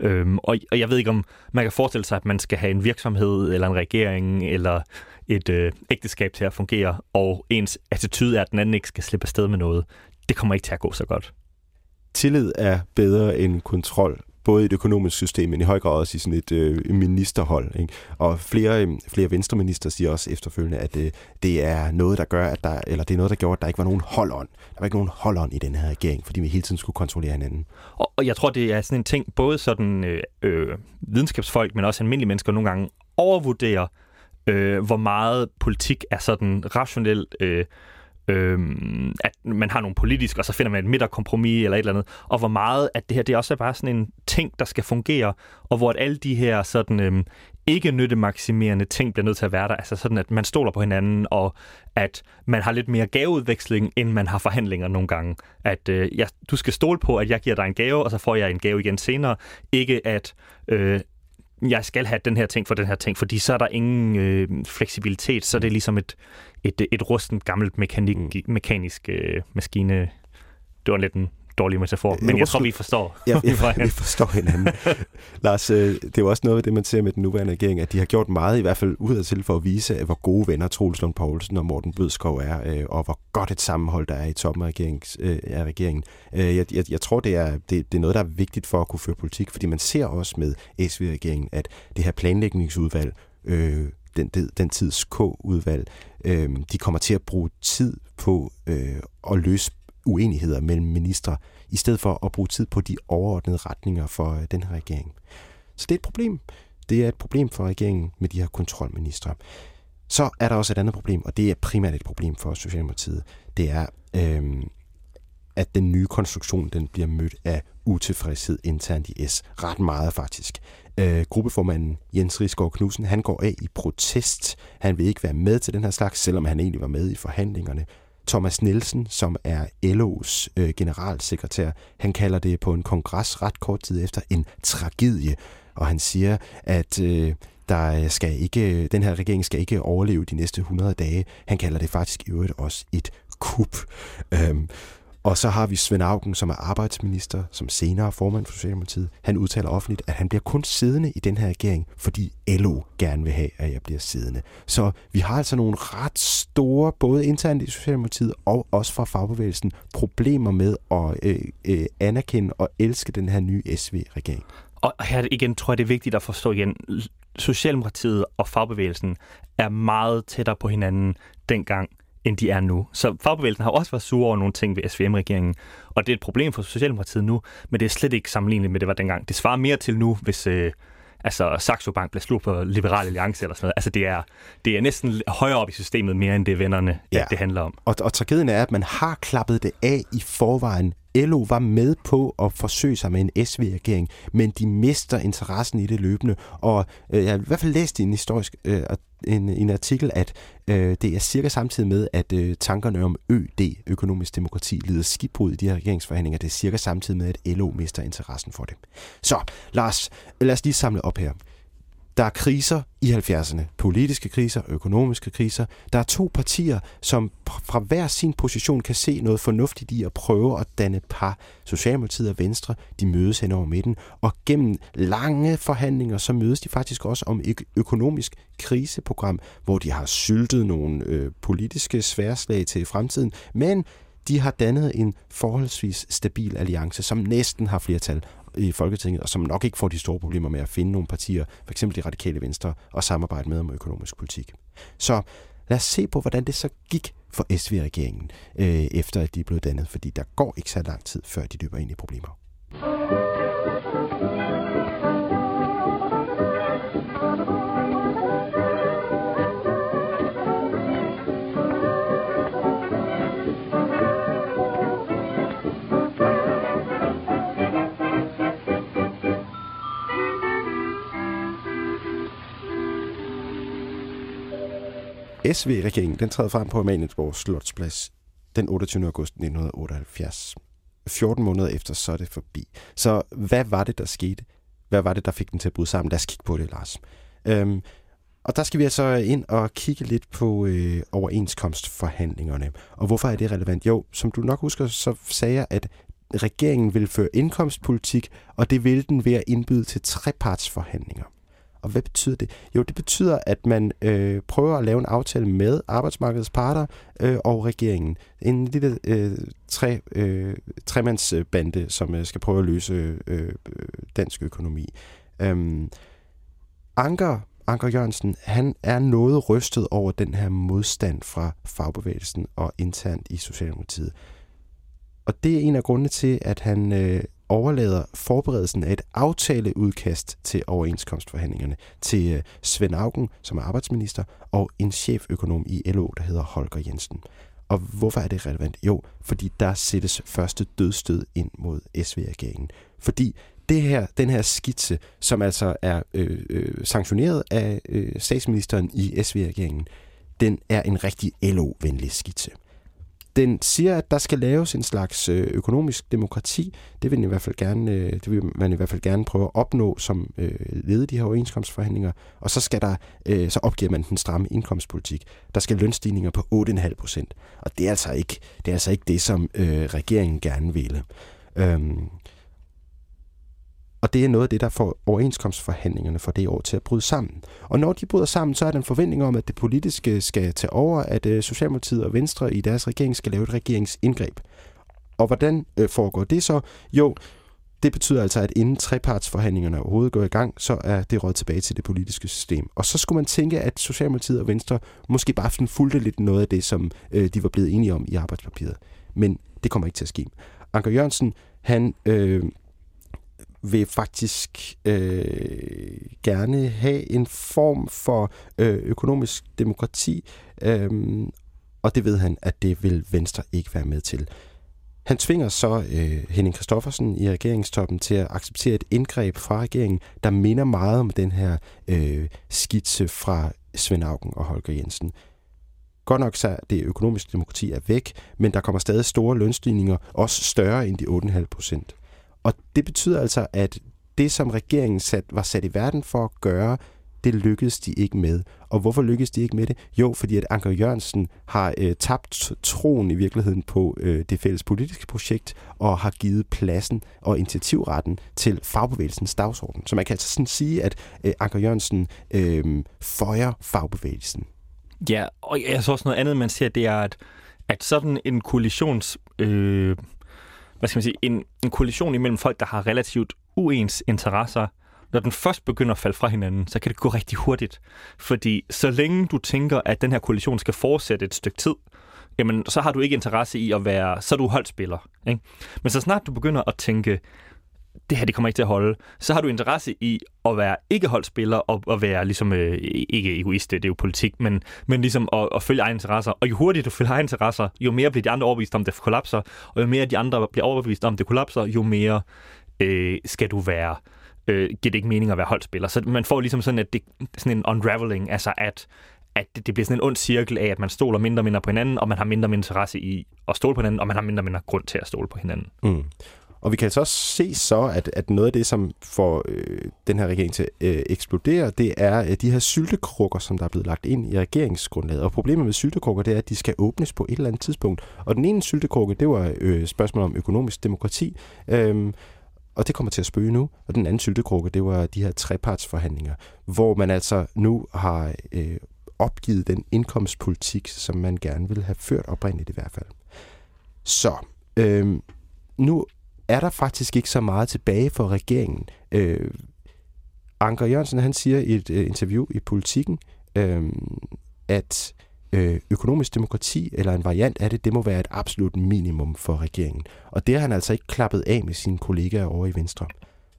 Øhm, og, og jeg ved ikke, om man kan forestille sig, at man skal have en virksomhed eller en regering eller et øh, ægteskab til at fungere, og ens attitude er, at den anden ikke skal slippe afsted med noget. Det kommer ikke til at gå så godt. Tillid er bedre end kontrol, både i det økonomiske system, men i høj grad også i sådan et øh, ministerhold. Ikke? Og flere, øh, flere venstreminister siger også efterfølgende, at øh, det er noget, der gør, at der, eller det er noget, der gjorde, at der ikke var nogen holdånd. Der var ikke nogen holdånd i den her regering, fordi vi hele tiden skulle kontrollere hinanden. Og, og jeg tror, det er sådan en ting, både sådan øh, øh, videnskabsfolk, men også almindelige mennesker nogle gange overvurderer, øh, hvor meget politik er sådan rationelt øh, øhm, at man har nogle politiske, og så finder man et midterkompromis eller et eller andet, og hvor meget at det her det også er bare sådan en ting, der skal fungere, og hvor at alle de her sådan øhm, ikke nyttemaksimerende ting bliver nødt til at være der, altså sådan, at man stoler på hinanden, og at man har lidt mere gaveudveksling, end man har forhandlinger nogle gange. At øh, jeg, du skal stole på, at jeg giver dig en gave, og så får jeg en gave igen senere. Ikke at øh, jeg skal have den her ting for den her ting, fordi så er der ingen øh, fleksibilitet, så det er ligesom et, et, et rustent gammelt mekanik, mm. mekanisk øh, maskine. Det var lidt en dårlig metafor, men jeg tror, vi forstår. Ja, vi, [LAUGHS] vi forstår hinanden. [LAUGHS] Lars, øh, det er jo også noget af det, man ser med den nuværende regering, at de har gjort meget, i hvert fald udadtil, for at vise, hvor gode venner Troels Lund Poulsen og Morten Bødskov er, øh, og hvor godt et sammenhold der er i toppen af, regerings, øh, af regeringen. Jeg, jeg, jeg tror, det er, det, det er noget, der er vigtigt for at kunne føre politik, fordi man ser også med SV-regeringen, at det her planlægningsudvalg, øh, den, den tids K-udvalg, øh, de kommer til at bruge tid på øh, at løse uenigheder mellem ministre, i stedet for at bruge tid på de overordnede retninger for øh, den her regering. Så det er et problem. Det er et problem for regeringen med de her kontrolministre. Så er der også et andet problem, og det er primært et problem for Socialdemokratiet. Det er, øh, at den nye konstruktion den bliver mødt af utilfredshed internt i S. Ret meget faktisk. Øh, gruppeformanden Jens Rigsgaard Knudsen, han går af i protest. Han vil ikke være med til den her slags, selvom han egentlig var med i forhandlingerne. Thomas Nielsen, som er LO's øh, generalsekretær, han kalder det på en kongres ret kort tid efter en tragedie, og han siger, at øh, der skal ikke, den her regering skal ikke overleve de næste 100 dage. Han kalder det faktisk i øvrigt også et kup. Øhm, og så har vi Svend Augen, som er arbejdsminister, som senere formand for Socialdemokratiet. Han udtaler offentligt, at han bliver kun siddende i den her regering, fordi LO gerne vil have, at jeg bliver siddende. Så vi har altså nogle ret store, både internt i Socialdemokratiet og også fra fagbevægelsen, problemer med at øh, øh, anerkende og elske den her nye SV-regering. Og her igen tror jeg, det er vigtigt at forstå igen, Socialdemokratiet og fagbevægelsen er meget tættere på hinanden dengang, end de er nu. Så fagbevægelsen har også været sur over nogle ting ved SVM-regeringen, og det er et problem for Socialdemokratiet nu, men det er slet ikke sammenlignet med det var dengang. Det svarer mere til nu, hvis øh, altså Saxo Bank bliver slået på Liberal Alliance eller sådan noget. Altså det er, det er næsten højere op i systemet mere end det vennerne, ja. det handler om. Og, og tragedien er, at man har klappet det af i forvejen LO var med på at forsøge sig med en SV-regering, men de mister interessen i det løbende. Og øh, jeg har i hvert fald læst i en historisk øh, en, en artikel, at øh, det er cirka samtidig med, at øh, tankerne om ØD, økonomisk demokrati, lider skibbrud i de her regeringsforhandlinger. Det er cirka samtidig med, at LO mister interessen for det. Så Lars, lad os lige samle op her. Der er kriser i 70'erne. Politiske kriser, økonomiske kriser. Der er to partier, som fra hver sin position kan se noget fornuftigt i at prøve at danne par. Socialdemokratiet og Venstre, de mødes hen over midten. Og gennem lange forhandlinger, så mødes de faktisk også om et økonomisk kriseprogram, hvor de har syltet nogle øh, politiske sværslag til fremtiden. Men de har dannet en forholdsvis stabil alliance, som næsten har flertal i Folketinget, og som nok ikke får de store problemer med at finde nogle partier, f.eks. de radikale venstre, og samarbejde med om økonomisk politik. Så lad os se på, hvordan det så gik for SV-regeringen, øh, efter at de blev dannet, fordi der går ikke så lang tid, før de løber ind i problemer. SV-regeringen den træder frem på Amalienborg Slotsplads den 28. august 1978. 14 måneder efter, så er det forbi. Så hvad var det, der skete? Hvad var det, der fik den til at bryde sammen? Lad os kigge på det, Lars. Øhm, og der skal vi altså ind og kigge lidt på øh, overenskomstforhandlingerne. Og hvorfor er det relevant? Jo, som du nok husker, så sagde jeg, at regeringen vil føre indkomstpolitik, og det vil den ved at indbyde til trepartsforhandlinger. Og hvad betyder det? Jo, det betyder, at man øh, prøver at lave en aftale med arbejdsmarkedets parter øh, og regeringen. En lille øh, tre, øh, tremandsbande, som øh, skal prøve at løse øh, øh dansk økonomi. Øhm, Anker, Anker Jørgensen, han er noget rystet over den her modstand fra fagbevægelsen og internt i Socialdemokratiet. Og det er en af grundene til, at han øh, overlader forberedelsen af et aftaleudkast til overenskomstforhandlingerne til øh, Svend Augen, som er arbejdsminister, og en cheføkonom i LO, der hedder Holger Jensen. Og hvorfor er det relevant? Jo, fordi der sættes første dødstød ind mod SV-regeringen. Fordi det her, den her skitse, som altså er øh, øh, sanktioneret af øh, statsministeren i SV-regeringen, den er en rigtig LO-venlig skitse. Den siger, at der skal laves en slags øh, økonomisk demokrati. Det vil, i hvert fald gerne, øh, det vil man i hvert fald gerne prøve at opnå som øh, led de her overenskomstforhandlinger. Og så skal der, øh, så opgiver man den stramme indkomstpolitik. Der skal lønstigninger på 8,5 procent. Og det er altså ikke det, er altså ikke det som øh, regeringen gerne ville. Øhm, og det er noget af det, der får overenskomstforhandlingerne for det år til at bryde sammen. Og når de bryder sammen, så er der en forventning om, at det politiske skal tage over, at øh, Socialdemokratiet og Venstre i deres regering skal lave et regeringsindgreb. Og hvordan øh, foregår det så? Jo, det betyder altså, at inden trepartsforhandlingerne overhovedet går i gang, så er det råd tilbage til det politiske system. Og så skulle man tænke, at Socialdemokratiet og Venstre måske bare fulgte lidt noget af det, som øh, de var blevet enige om i arbejdspapiret. Men det kommer ikke til at ske. Anker Jørgensen, han øh, vil faktisk øh, gerne have en form for øh, økonomisk demokrati, øh, og det ved han, at det vil Venstre ikke være med til. Han tvinger så øh, Henning Kristoffersen i regeringstoppen til at acceptere et indgreb fra regeringen, der minder meget om den her øh, skitse fra Svend Augen og Holger Jensen. Godt nok så det økonomiske demokrati er væk, men der kommer stadig store lønstigninger, også større end de 8,5 procent. Og det betyder altså, at det, som regeringen sat, var sat i verden for at gøre, det lykkedes de ikke med. Og hvorfor lykkedes de ikke med det? Jo, fordi at Anker Jørgensen har øh, tabt troen i virkeligheden på øh, det fælles politiske projekt, og har givet pladsen og initiativretten til fagbevægelsens dagsorden. Så man kan altså sådan sige, at øh, Anker Jørgensen øh, føjer fagbevægelsen. Ja, og jeg så også noget andet, man ser, det er, at, at sådan en koalitions... Øh hvad skal man sige, en, en koalition imellem folk, der har relativt uens interesser, når den først begynder at falde fra hinanden, så kan det gå rigtig hurtigt. Fordi så længe du tænker, at den her koalition skal fortsætte et stykke tid, jamen så har du ikke interesse i at være, så er du holdspiller. Ikke? Men så snart du begynder at tænke, det her det kommer ikke til at holde, så har du interesse i at være ikke holdspiller og at være ligesom, øh, ikke egoist, det er jo politik, men, men ligesom at, at følge egne interesser. Og jo hurtigere du følger egne interesser, jo mere bliver de andre overbevist om, det kollapser, og jo mere de andre bliver overbevist om, det kollapser, jo mere øh, skal du være øh, giver det ikke mening at være holdspiller. Så man får ligesom sådan, at det, sådan en unraveling, altså at, at det, det bliver sådan en ond cirkel af, at man stoler mindre og mindre på hinanden, og man har mindre og mindre interesse i at stole på hinanden, og man har mindre og mindre grund til at stole på hinanden. Mm. Og vi kan så også se så, at, at noget af det, som får øh, den her regering til at øh, eksplodere, det er øh, de her syltekrukker, som der er blevet lagt ind i regeringsgrundlaget. Og problemet med syltekrukker, det er, at de skal åbnes på et eller andet tidspunkt. Og den ene syltekrukke, det var øh, spørgsmålet om økonomisk demokrati. Øh, og det kommer til at spøge nu. Og den anden syltekrukke, det var de her trepartsforhandlinger, hvor man altså nu har øh, opgivet den indkomstpolitik, som man gerne ville have ført oprindeligt i hvert fald. Så øh, nu er der faktisk ikke så meget tilbage for regeringen. Øh, Anker Jørgensen han siger i et øh, interview i Politiken, øh, at øh, økonomisk demokrati, eller en variant af det, det må være et absolut minimum for regeringen. Og det har han altså ikke klappet af med sine kollegaer over i Venstre.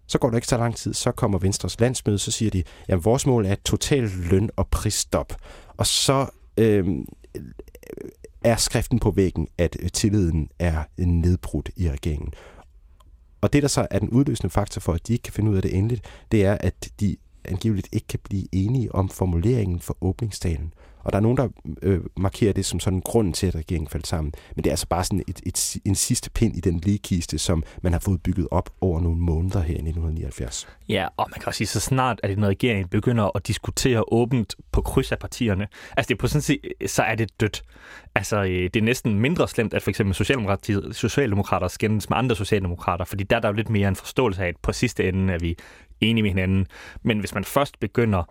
Så går det ikke så lang tid, så kommer Venstres landsmøde, så siger de, at vores mål er et totalt løn- og prisstop. Og så øh, er skriften på væggen, at øh, tilliden er øh, nedbrudt i regeringen. Og det, der så er den udløsende faktor for, at de ikke kan finde ud af det endeligt, det er, at de angiveligt ikke kan blive enige om formuleringen for åbningstalen. Og der er nogen, der øh, markerer det som sådan en grund til, at regeringen faldt sammen. Men det er altså bare sådan et, et, en sidste pind i den ligekiste, som man har fået bygget op over nogle måneder her i 1979. Ja, og man kan også sige, så snart at en regering begynder at diskutere åbent på kryds af partierne, altså det er på sådan set, så er det dødt. Altså øh, det er næsten mindre slemt, at for eksempel socialdemokrater skændes med andre socialdemokrater, fordi der er der jo lidt mere en forståelse af, at på sidste ende er vi enige med hinanden. Men hvis man først begynder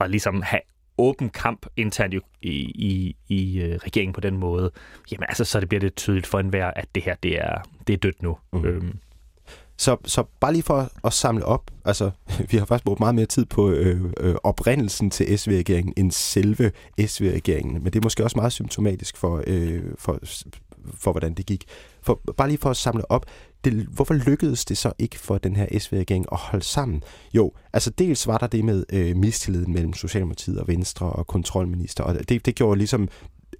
at ligesom have åben kamp internt i, i, i uh, regeringen på den måde, jamen altså, så det bliver det tydeligt for enhver, at det her, det er, det er dødt nu. Mm. Øhm. Så, så bare lige for at samle op, altså [LAUGHS] vi har faktisk brugt meget mere tid på øh, øh, oprindelsen til SV-regeringen end selve SV-regeringen, men det er måske også meget symptomatisk for, øh, for, for hvordan det gik. For, bare lige for at samle op, det, hvorfor lykkedes det så ikke for den her SV-regering at holde sammen? Jo, altså dels var der det med øh, mistilliden mellem Socialdemokratiet og Venstre og kontrolminister, og det, det gjorde ligesom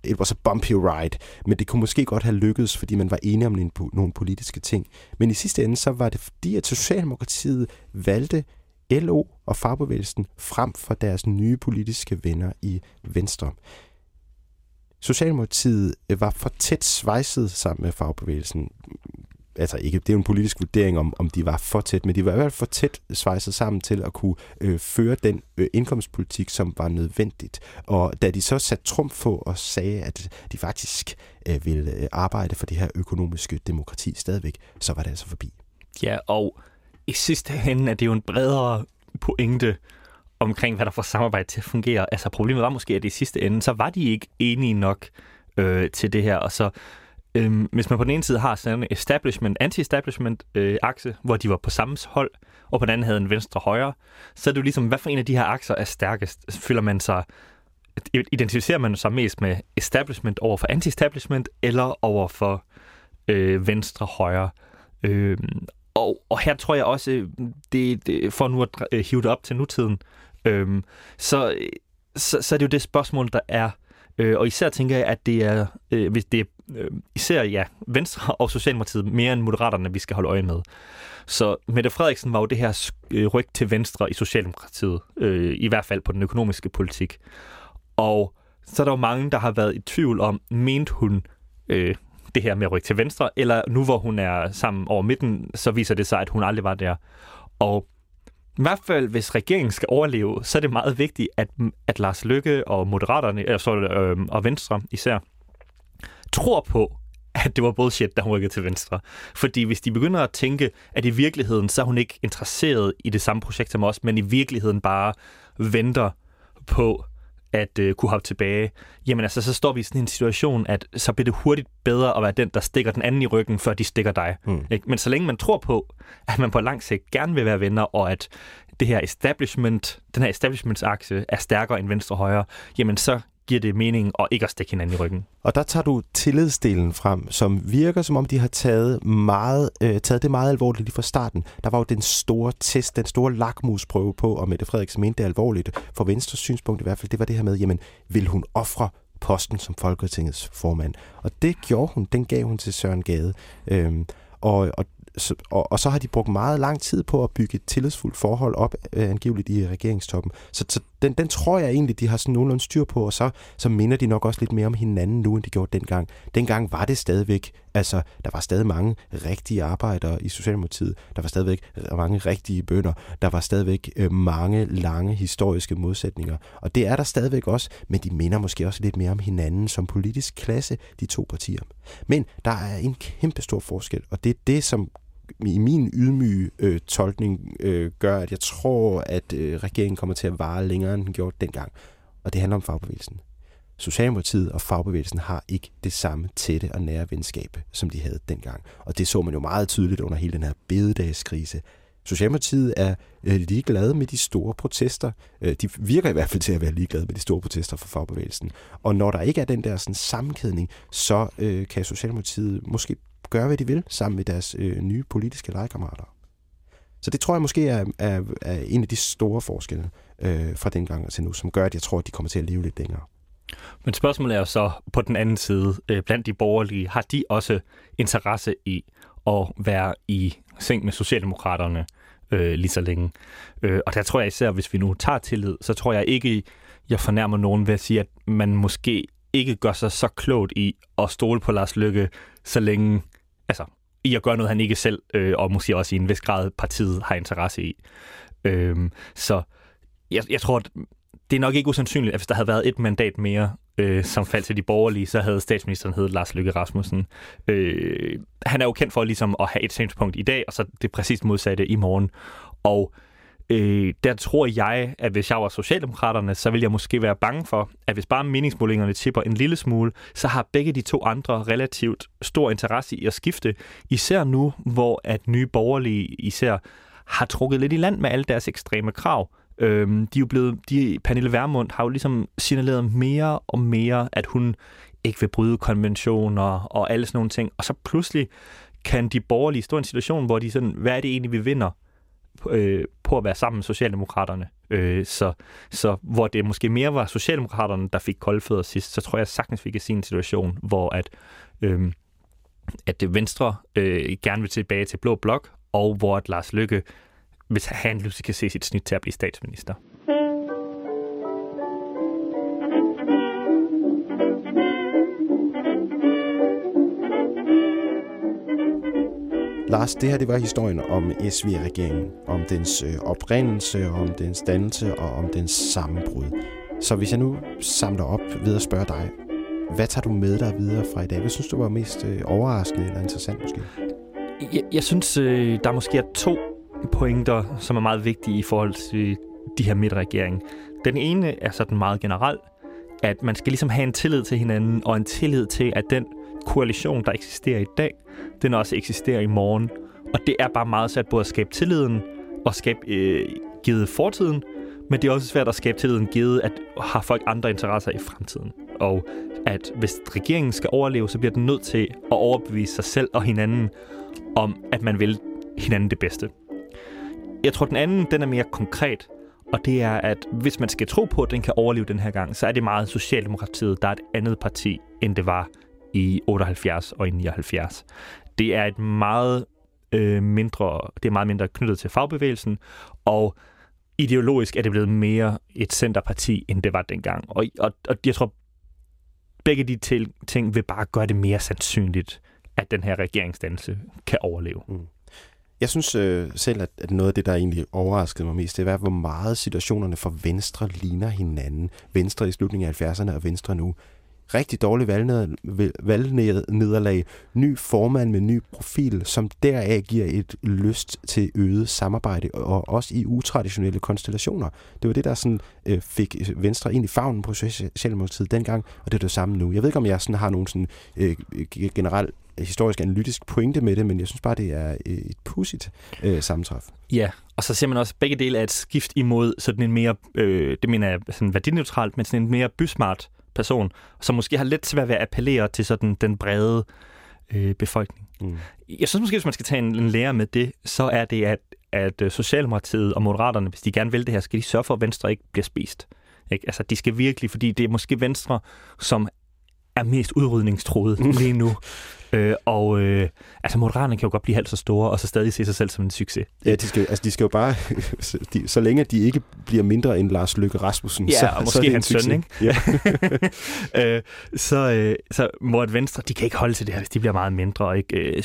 it was a bumpy ride, men det kunne måske godt have lykkedes, fordi man var enige om en, nogle politiske ting. Men i sidste ende, så var det fordi, at Socialdemokratiet valgte LO og fagbevægelsen frem for deres nye politiske venner i Venstre. Socialdemokratiet øh, var for tæt svejset sammen med fagbevægelsen altså ikke, det er jo en politisk vurdering om, om de var for tæt, men de var i hvert fald for tæt svejset sammen til at kunne øh, føre den øh, indkomstpolitik, som var nødvendigt. Og da de så satte trumf på og sagde, at de faktisk øh, ville øh, arbejde for det her økonomiske demokrati stadigvæk, så var det altså forbi. Ja, og i sidste ende er det jo en bredere pointe omkring, hvad der får samarbejde til at fungere. Altså problemet var måske, at i sidste ende, så var de ikke enige nok øh, til det her, og så Øhm, hvis man på den ene side har sådan en establishment, anti-establishment-akse, øh, hvor de var på samme hold, og på den anden havde en venstre-højre, så er det jo ligesom, hvad for en af de her akser er stærkest? Føler man sig, identificerer man sig mest med establishment over for anti-establishment, eller over for øh, venstre-højre? Øhm, og, og her tror jeg også, det, det, for nu at øh, hive det op til nutiden, øhm, så, så, så er det jo det spørgsmål, der er, Øh, og især tænker jeg, at det er, øh, hvis det er øh, især ja, Venstre og Socialdemokratiet mere end Moderaterne, vi skal holde øje med. Så Mette Frederiksen var jo det her øh, ryg til Venstre i Socialdemokratiet, øh, i hvert fald på den økonomiske politik. Og så er der jo mange, der har været i tvivl om, mente hun øh, det her med at rykke til venstre, eller nu hvor hun er sammen over midten, så viser det sig, at hun aldrig var der. Og i hvert fald, hvis regeringen skal overleve, så er det meget vigtigt, at, at Lars Lykke og Moderaterne, altså, øh, og Venstre især, tror på, at det var bullshit, da hun rykkede til venstre. Fordi hvis de begynder at tænke, at i virkeligheden, så er hun ikke interesseret i det samme projekt som os, men i virkeligheden bare venter på at øh, kunne hoppe tilbage, jamen altså, så står vi i sådan en situation, at så bliver det hurtigt bedre at være den, der stikker den anden i ryggen, før de stikker dig. Mm. Ikke? Men så længe man tror på, at man på lang sigt gerne vil være venner, og at det her establishment, den her establishmentsakse er stærkere end venstre og højre, jamen så giver det mening at ikke at stikke hinanden i ryggen. Og der tager du tillidsdelen frem, som virker som om de har taget, meget, øh, taget det meget alvorligt lige fra starten. Der var jo den store test, den store lakmusprøve på, og Mette Frederiksen mente det alvorligt. For Venstres synspunkt i hvert fald, det var det her med, jamen, vil hun ofre posten som Folketingets formand? Og det gjorde hun, den gav hun til Søren Gade. Øhm, og, og så, og, og så har de brugt meget lang tid på at bygge et tillidsfuldt forhold op, øh, angiveligt i regeringstoppen. Så, så den, den tror jeg egentlig, de har sådan nogenlunde styr på, og så, så minder de nok også lidt mere om hinanden nu, end de gjorde dengang. Dengang var det stadigvæk, altså, der var stadig mange rigtige arbejdere i Socialdemokratiet, der var stadigvæk mange rigtige bønder, der var stadigvæk øh, mange lange historiske modsætninger, og det er der stadigvæk også, men de minder måske også lidt mere om hinanden som politisk klasse, de to partier. Men der er en kæmpe stor forskel, og det er det, som i min ydmyge øh, tolkning øh, gør, at jeg tror, at øh, regeringen kommer til at vare længere, end den gjorde dengang. Og det handler om fagbevægelsen. Socialdemokratiet og fagbevægelsen har ikke det samme tætte og nære venskab, som de havde dengang. Og det så man jo meget tydeligt under hele den her bededagskrise. Socialdemokratiet er øh, ligeglade med de store protester. Øh, de virker i hvert fald til at være ligeglade med de store protester fra fagbevægelsen. Og når der ikke er den der sådan, sammenkædning, så øh, kan Socialdemokratiet måske gøre, hvad de vil, sammen med deres øh, nye politiske legekammerater. Så det tror jeg måske er, er, er en af de store forskelle øh, fra dengang til nu, som gør, at jeg tror, at de kommer til at leve lidt længere. Men spørgsmålet er jo så på den anden side, øh, blandt de borgerlige, har de også interesse i at være i seng med Socialdemokraterne øh, lige så længe? Øh, og der tror jeg især, hvis vi nu tager tillid, så tror jeg ikke, jeg fornærmer nogen ved at sige, at man måske ikke gør sig så klogt i at stole på Lars Lykke, så længe i at gøre noget, han ikke selv, øh, og måske også i en vis grad partiet har interesse i. Øh, så jeg, jeg tror, at det er nok ikke usandsynligt, at hvis der havde været et mandat mere, øh, som faldt til de borgerlige, så havde statsministeren heddet Lars Løkke Rasmussen. Øh, han er jo kendt for ligesom at have et synspunkt i dag, og så det præcis modsatte i morgen. Og øh, der tror jeg, at hvis jeg var Socialdemokraterne, så ville jeg måske være bange for, at hvis bare meningsmålingerne tipper en lille smule, så har begge de to andre relativt stor interesse i at skifte. Især nu, hvor at nye borgerlige især har trukket lidt i land med alle deres ekstreme krav. Øhm, de er jo blevet, de, Pernille Vermund har jo ligesom signaleret mere og mere, at hun ikke vil bryde konventioner og alle sådan nogle ting. Og så pludselig kan de borgerlige stå i en situation, hvor de sådan, hvad er det egentlig, vi vinder? Øh, på at være sammen med Socialdemokraterne. Øh, så, så hvor det måske mere var Socialdemokraterne, der fik koldfødder sidst, så tror jeg sagtens, vi kan se en situation, hvor at, øh, at det Venstre øh, gerne vil tilbage til Blå Blok, og hvor at Lars Lykke, hvis han pludselig kan se sit snit til at blive statsminister. Lars, det her det var historien om SV-regeringen, om dens øh, oprindelse, om dens dannelse og om dens sammenbrud. Så hvis jeg nu samler op ved at spørge dig, hvad tager du med dig videre fra i dag? Hvad synes du var mest øh, overraskende eller interessant måske? Jeg, jeg synes, øh, der måske er to pointer, som er meget vigtige i forhold til de her midtregering. Den ene er sådan meget generelt, at man skal ligesom have en tillid til hinanden, og en tillid til, at den koalition, der eksisterer i dag, den også eksisterer i morgen. Og det er bare meget svært både at skabe tilliden og skabe øh, givet fortiden, men det er også svært at skabe tilliden givet, at har folk andre interesser i fremtiden. Og at hvis regeringen skal overleve, så bliver den nødt til at overbevise sig selv og hinanden om, at man vil hinanden det bedste. Jeg tror, den anden den er mere konkret, og det er, at hvis man skal tro på, at den kan overleve den her gang, så er det meget Socialdemokratiet, der er et andet parti, end det var i 78 og i 79. Det er et meget øh, mindre, det er meget mindre knyttet til fagbevægelsen, og ideologisk er det blevet mere et centerparti, end det var dengang. Og, og, og jeg tror, begge de til, ting vil bare gøre det mere sandsynligt, at den her regeringsdannelse kan overleve. Mm. Jeg synes øh, selv, at, at noget af det, der egentlig overraskede mig mest, det var, hvor meget situationerne for Venstre ligner hinanden. Venstre i slutningen af 70'erne og Venstre nu rigtig dårlig valgnederlag, ny formand med ny profil, som deraf giver et lyst til øget samarbejde, og også i utraditionelle konstellationer. Det var det, der sådan, øh, fik Venstre ind i favnen på Socialdemokratiet dengang, og det er det samme nu. Jeg ved ikke, om jeg sådan har nogen sådan, øh, generelt øh, historisk analytisk pointe med det, men jeg synes bare, det er øh, et pudsigt øh, sammentræf. Ja, og så ser man også, at begge dele af et skift imod sådan en mere, øh, det mener jeg sådan værdineutralt, men sådan en mere bysmart person, som måske har lidt svært ved at appellere til sådan den brede øh, befolkning. Mm. Jeg synes måske, hvis man skal tage en, en lære med det, så er det, at, at øh, Socialdemokratiet og Moderaterne, hvis de gerne vil det her, skal de sørge for, at Venstre ikke bliver spist. Ikke? Altså, de skal virkelig, fordi det er måske Venstre, som er mest udrydningstroet [LAUGHS] lige nu. Øh, og øh, altså Moderaterne kan jo godt blive halvt så store, og så stadig se sig selv som en succes. Ja, de skal, altså, de skal jo bare, [LAUGHS] de, så længe de ikke bliver mindre end Lars Løkke Rasmussen, ja, så, og måske så er det hans søn, ikke? Ja. [LAUGHS] øh, så, øh, så et Venstre, de kan ikke holde til det her, hvis de bliver meget mindre, og ikke... Øh,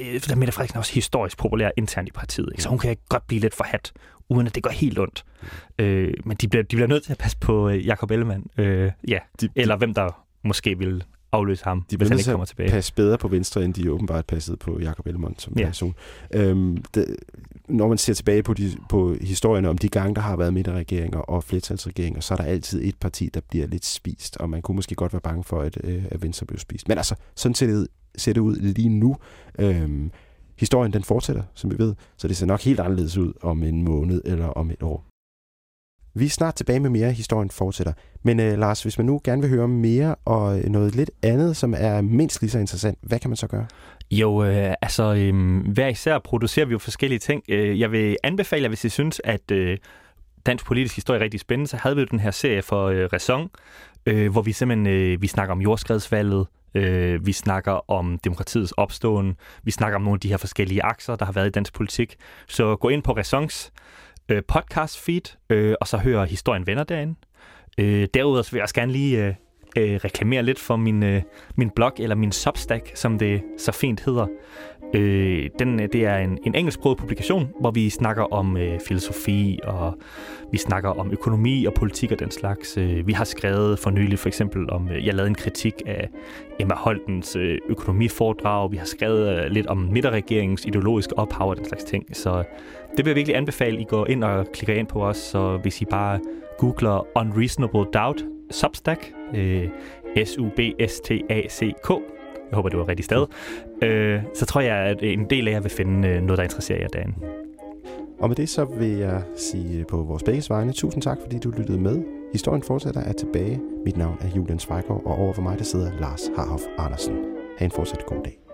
øh, der Mette Frederiksen er også historisk populær internt i partiet, ikke? så hun kan godt blive lidt for hat, uden at det går helt ondt. Øh, men de bliver, de bliver nødt til at passe på øh, Jakob Ellemann, øh, ja, de, eller hvem der måske vil afløse ham, de hvis han ikke kommer tilbage. passe bedre på Venstre, end de åbenbart passede på Jakob Ellemann som ja. person. Øhm, det, når man ser tilbage på, de, på historien om de gange, der har været midterregeringer og flertalsregeringer, så er der altid et parti, der bliver lidt spist, og man kunne måske godt være bange for, at, øh, at Venstre blev spist. Men altså, sådan ser det, ser det ud lige nu. Øhm, historien den fortsætter, som vi ved, så det ser nok helt anderledes ud om en måned eller om et år. Vi er snart tilbage med mere, historien fortsætter. Men øh, Lars, hvis man nu gerne vil høre mere og øh, noget lidt andet, som er mindst lige så interessant, hvad kan man så gøre? Jo, øh, altså øh, hver især producerer vi jo forskellige ting. Øh, jeg vil anbefale jer, hvis I synes, at øh, dansk politisk historie er rigtig spændende, så havde vi jo den her serie for øh, Raison, øh, hvor vi simpelthen øh, vi snakker om jordskredsvalget, øh, vi snakker om demokratiets opståen, vi snakker om nogle af de her forskellige akser, der har været i dansk politik. Så gå ind på Raisons øh, podcast feed, øh, og så høre historien venner derinde. Øh, derudover vil jeg også gerne lige øh, øh, reklamere lidt for min, øh, min blog, eller min Substack, som det så fint hedder. Øh, den, øh, det er en, en engelsksproget publikation, hvor vi snakker om øh, filosofi, og vi snakker om økonomi og politik og den slags. Øh, vi har skrevet for nylig for eksempel om, øh, jeg lavede en kritik af Emma Holtens øh, økonomiforedrag. Vi har skrevet øh, lidt om midterregeringens ideologiske ophav og den slags ting. Så det vil jeg virkelig anbefale, I går ind og klikker ind på os. Så hvis I bare googler Unreasonable Doubt Substack, øh, S-U-B-S-T-A-C-K, jeg håber, det var rigtigt sted, øh, så tror jeg, at øh, en del af jer vil finde øh, noget, der interesserer jer derinde. Og med det så vil jeg sige øh, på vores begge vegne, tusind tak, fordi du lyttede med. Historien fortsætter er tilbage. Mit navn er Julian Zweigård, og over for mig der sidder Lars Harhoff Andersen. Ha' en fortsat god dag.